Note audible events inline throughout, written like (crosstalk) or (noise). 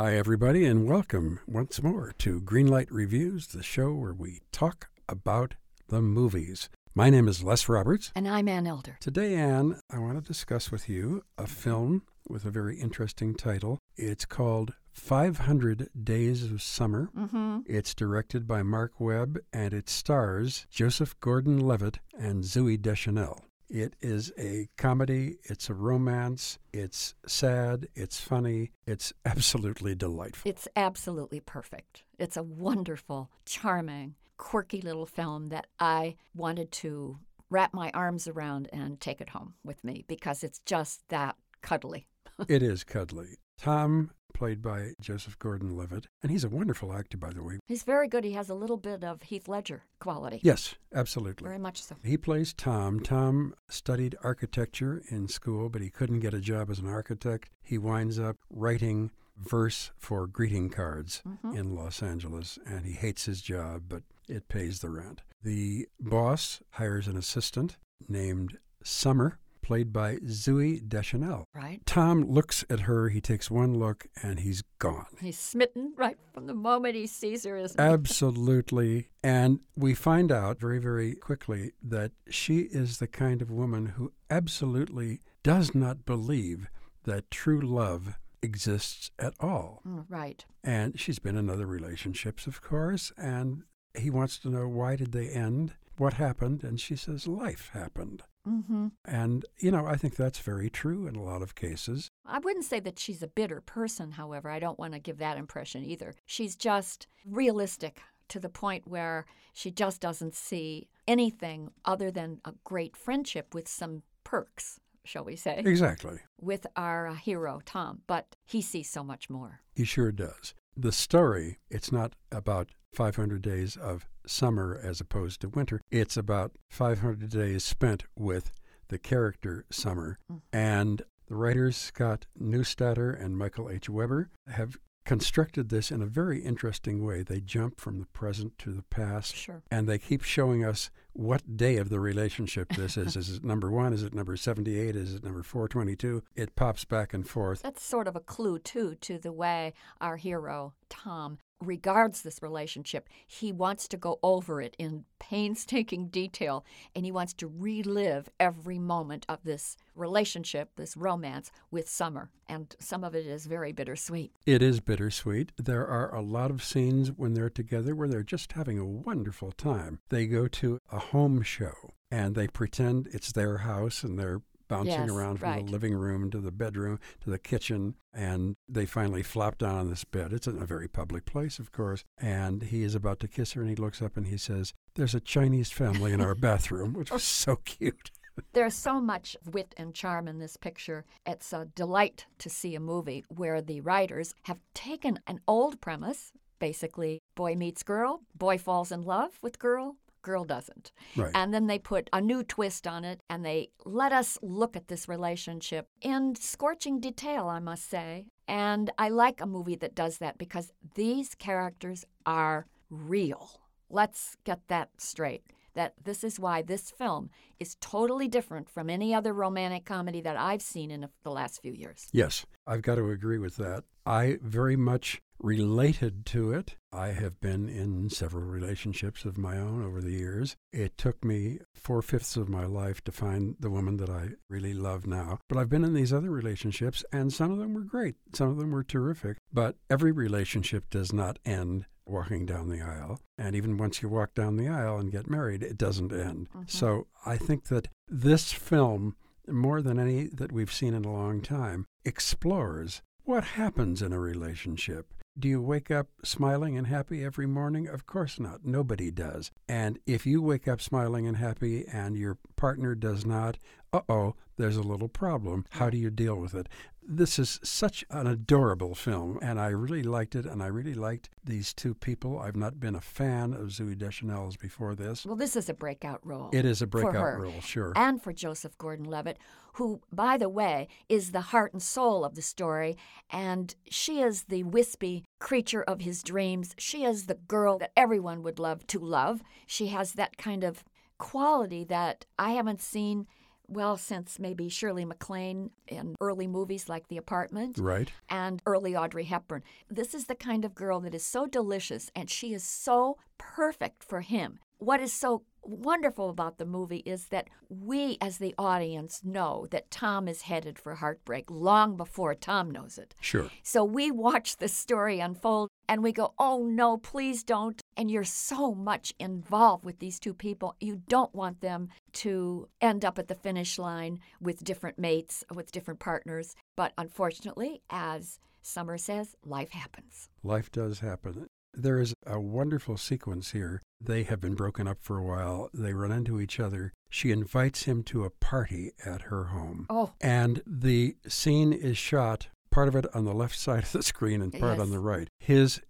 Hi, everybody, and welcome once more to Greenlight Reviews, the show where we talk about the movies. My name is Les Roberts. And I'm Ann Elder. Today, Ann, I want to discuss with you a film with a very interesting title. It's called 500 Days of Summer. Mm-hmm. It's directed by Marc Webb and it stars Joseph Gordon Levitt and Zooey Deschanel. It is a comedy, it's a romance, it's sad, it's funny, it's (laughs) absolutely delightful. It's absolutely perfect. It's a wonderful, charming, quirky little film that I wanted to wrap my arms around and take it home with me because it's just that cuddly. (laughs) it is cuddly. Tom played by Joseph Gordon Levitt. And he's a wonderful actor, by the way. He's very good. He has a little bit of Heath Ledger quality. Yes, absolutely. Very much so. He plays Tom. Tom studied architecture in school, but he couldn't get a job as an architect. He winds up writing verse for greeting cards Mhm. in Los Angeles, and he hates his job, but it pays the rent. The boss hires an assistant named Summer, played by Zooey Deschanel. Right? Tom looks at her, he takes one look, and he's gone. He's smitten right from the moment he sees her, isn't he? Absolutely. And we find out very, very quickly that she is the kind of woman who absolutely does not believe that true love exists at all. Mm, right. And she's been in other relationships, of course, and he wants to know why did they end? What happened? And she says life happened. Mm-hmm. And, you know, I think that's very true in a lot of cases. I wouldn't say that she's a bitter person, however. I don't want to give that impression either. She's just realistic to the point where she just doesn't see anything other than a great friendship with some perks, shall we say, Exactly. with our uh, hero, Tom. But he sees so much more. He sure does. The story, it's not about 500 days of summer as opposed to winter. It's about 500 days spent with the character Summer. Mm. And the writers, Scott Neustadter and Michael H. Weber, have constructed this in a very interesting way. They jump from the present to the past. Sure. And they keep showing us what day of the relationship this is. is it number one? Is it number 78? Is it number 422? It pops back and forth. That's sort of a clue, too, to the way our hero, Tom, regards this relationship. He wants to go over it in painstaking detail, and he wants to relive every moment of this relationship, this romance with Summer. And some of it is very bittersweet. It is bittersweet. There are a lot of scenes when they're together where they're just having a wonderful time. They go to a home show and they pretend it's their house and they're bouncing Yes, around from right. the living room to the bedroom to the kitchen and they finally flop down on this bed. It's in a very public place, of course. And he is about to kiss her and he looks up and he says, There's a Chinese family in our (laughs) bathroom, which was so cute. There's so much wit and charm in this picture. It's a delight to see a movie where the writers have taken an old premise, basically boy meets girl, boy falls in love with girl, girl doesn't. Right. And then they put a new twist on it and they let us look at this relationship in scorching detail, I must say. And I like a movie that does that because these characters are real. Let's get that straight. That this is why this film is totally different from any other romantic comedy that I've seen in the last few years. Yes, I've got to agree with that. I very much related to it. I have been in several relationships of my own over the years. It took me four fifths of my life to find the woman that I really love now. But I've been in these other relationships, and some of them were great. Some of them were terrific. But every relationship does not end walking down the aisle. And even once you walk down the aisle and get married, it doesn't end. Mm-hmm. So I think that this film, more than any that we've seen in a long time, explores what happens in a relationship. Do you wake up smiling and happy every morning? Of course not. Nobody does. And if you wake up smiling and happy and your partner does not, uh oh, there's a little problem. How do you deal with it? This is such an adorable film, and I really liked it, and I really liked these two people. I've not been a fan of Zooey Deschanel's before this. Well, this is a breakout role. It is a breakout role, sure. and for Joseph Gordon Levitt, who, by the way, is the heart and soul of the story. And she is the wispy creature of his dreams. She is the girl that everyone would love to love. She has that kind of quality that I haven't seen well, since maybe Shirley MacLaine in early movies like The Apartment Right. and early Audrey Hepburn. This is the kind of girl that is so delicious and she is so perfect for him. What is so wonderful about the movie is that we, as the audience, know that Tom is headed for heartbreak long before Tom knows it. Sure. So we watch the story unfold and we go, oh no, please don't. And you're so much involved with these two people. You don't want them to end up at the finish line with different mates, with different partners. But unfortunately, as Summer says, life happens. Life does happen. There is a wonderful sequence here. They have been broken up for a while. They run into each other. She invites him to a party at her home. Oh, And the scene is shot, part of it on the left (laughs) side of the screen and part on the right. His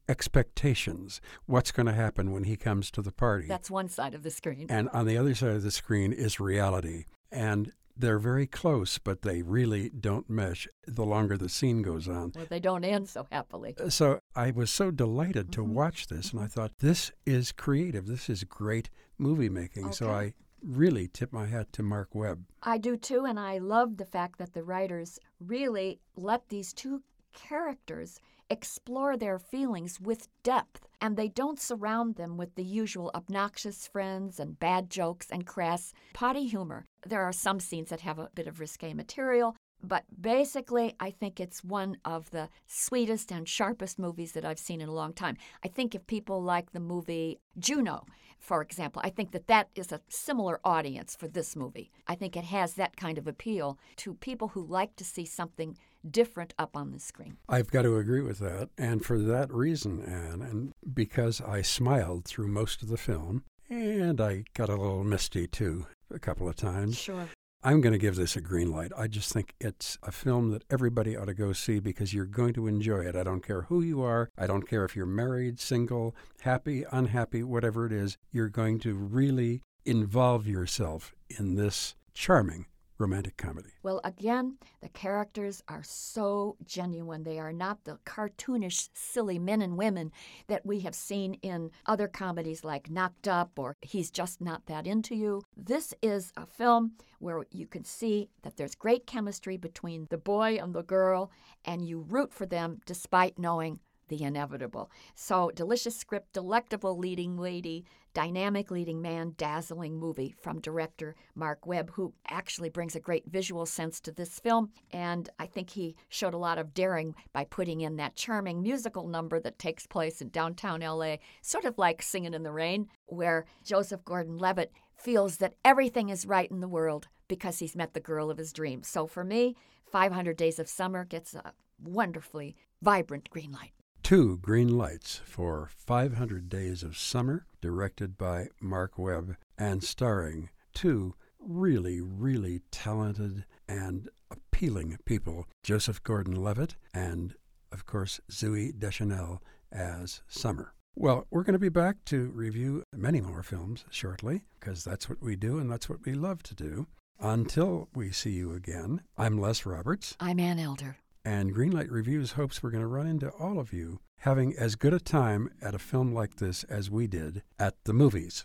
expectations, what's going to happen when he comes to the party. that's one side of the screen. and on the other side of the screen is reality. And they're very close, but they really don't mesh the longer the scene goes on. Well, they don't end so happily. So I was so delighted to Mhm. watch this, and I thought, this is creative. This is great movie making. So I really tip my hat to Marc Webb. I do too, and I love the fact that the writers really let these two characters explore their feelings with depth, and they don't surround them with the usual obnoxious friends and bad jokes and crass potty humor. There are some scenes that have a bit of risque material. But basically, I think it's one of the sweetest and sharpest movies that I've seen in a long time. I think if people like the movie Juno, for example, I think that that is a similar audience for this movie. I think it has that kind of appeal to people who like to see something different up on the screen. I've got to agree with that. And for that reason, Ann, and because I smiled through most of the film, and I got a little misty too a couple of times, Sure. I'm going to give this a green light. I just think it's a film that everybody ought to go see because you're going to enjoy it. I don't care who you are. I don't care if you're married, single, happy, unhappy, whatever it is. You're going to really involve yourself in this charming romantic comedy. Well, again, the characters are so genuine. They are not the cartoonish, silly men and women that we have seen in other comedies like Knocked Up or He's Just Not That Into You. This is a film where you can see that there's great chemistry between the boy and the girl, and you root for them despite knowing the inevitable. So, delicious script, delectable leading lady, dynamic leading man, dazzling movie from director Marc Webb, who actually brings a great visual sense to this film. And I think he showed a lot of daring by putting in that charming musical number that takes place in downtown LA, sort of like Singing in the Rain, where Joseph Gordon Levitt feels that everything is right in the world because he's met the girl of his dreams. So for me, 500 Days of Summer gets a wonderfully vibrant green light. Two green lights for 500 Days of Summer, directed by Marc Webb and starring two really, really talented and appealing people Joseph Gordon Levitt and, of course, Zooey Deschanel as Summer. Well, we're going to be back to review many more films shortly because that's what we do and that's what we love to do. Until we see you again, I'm Les Roberts. I'm Ann Elder. And Greenlight Reviews hopes we're going to run into all of you having as good a time at a film like this as we did at the movies.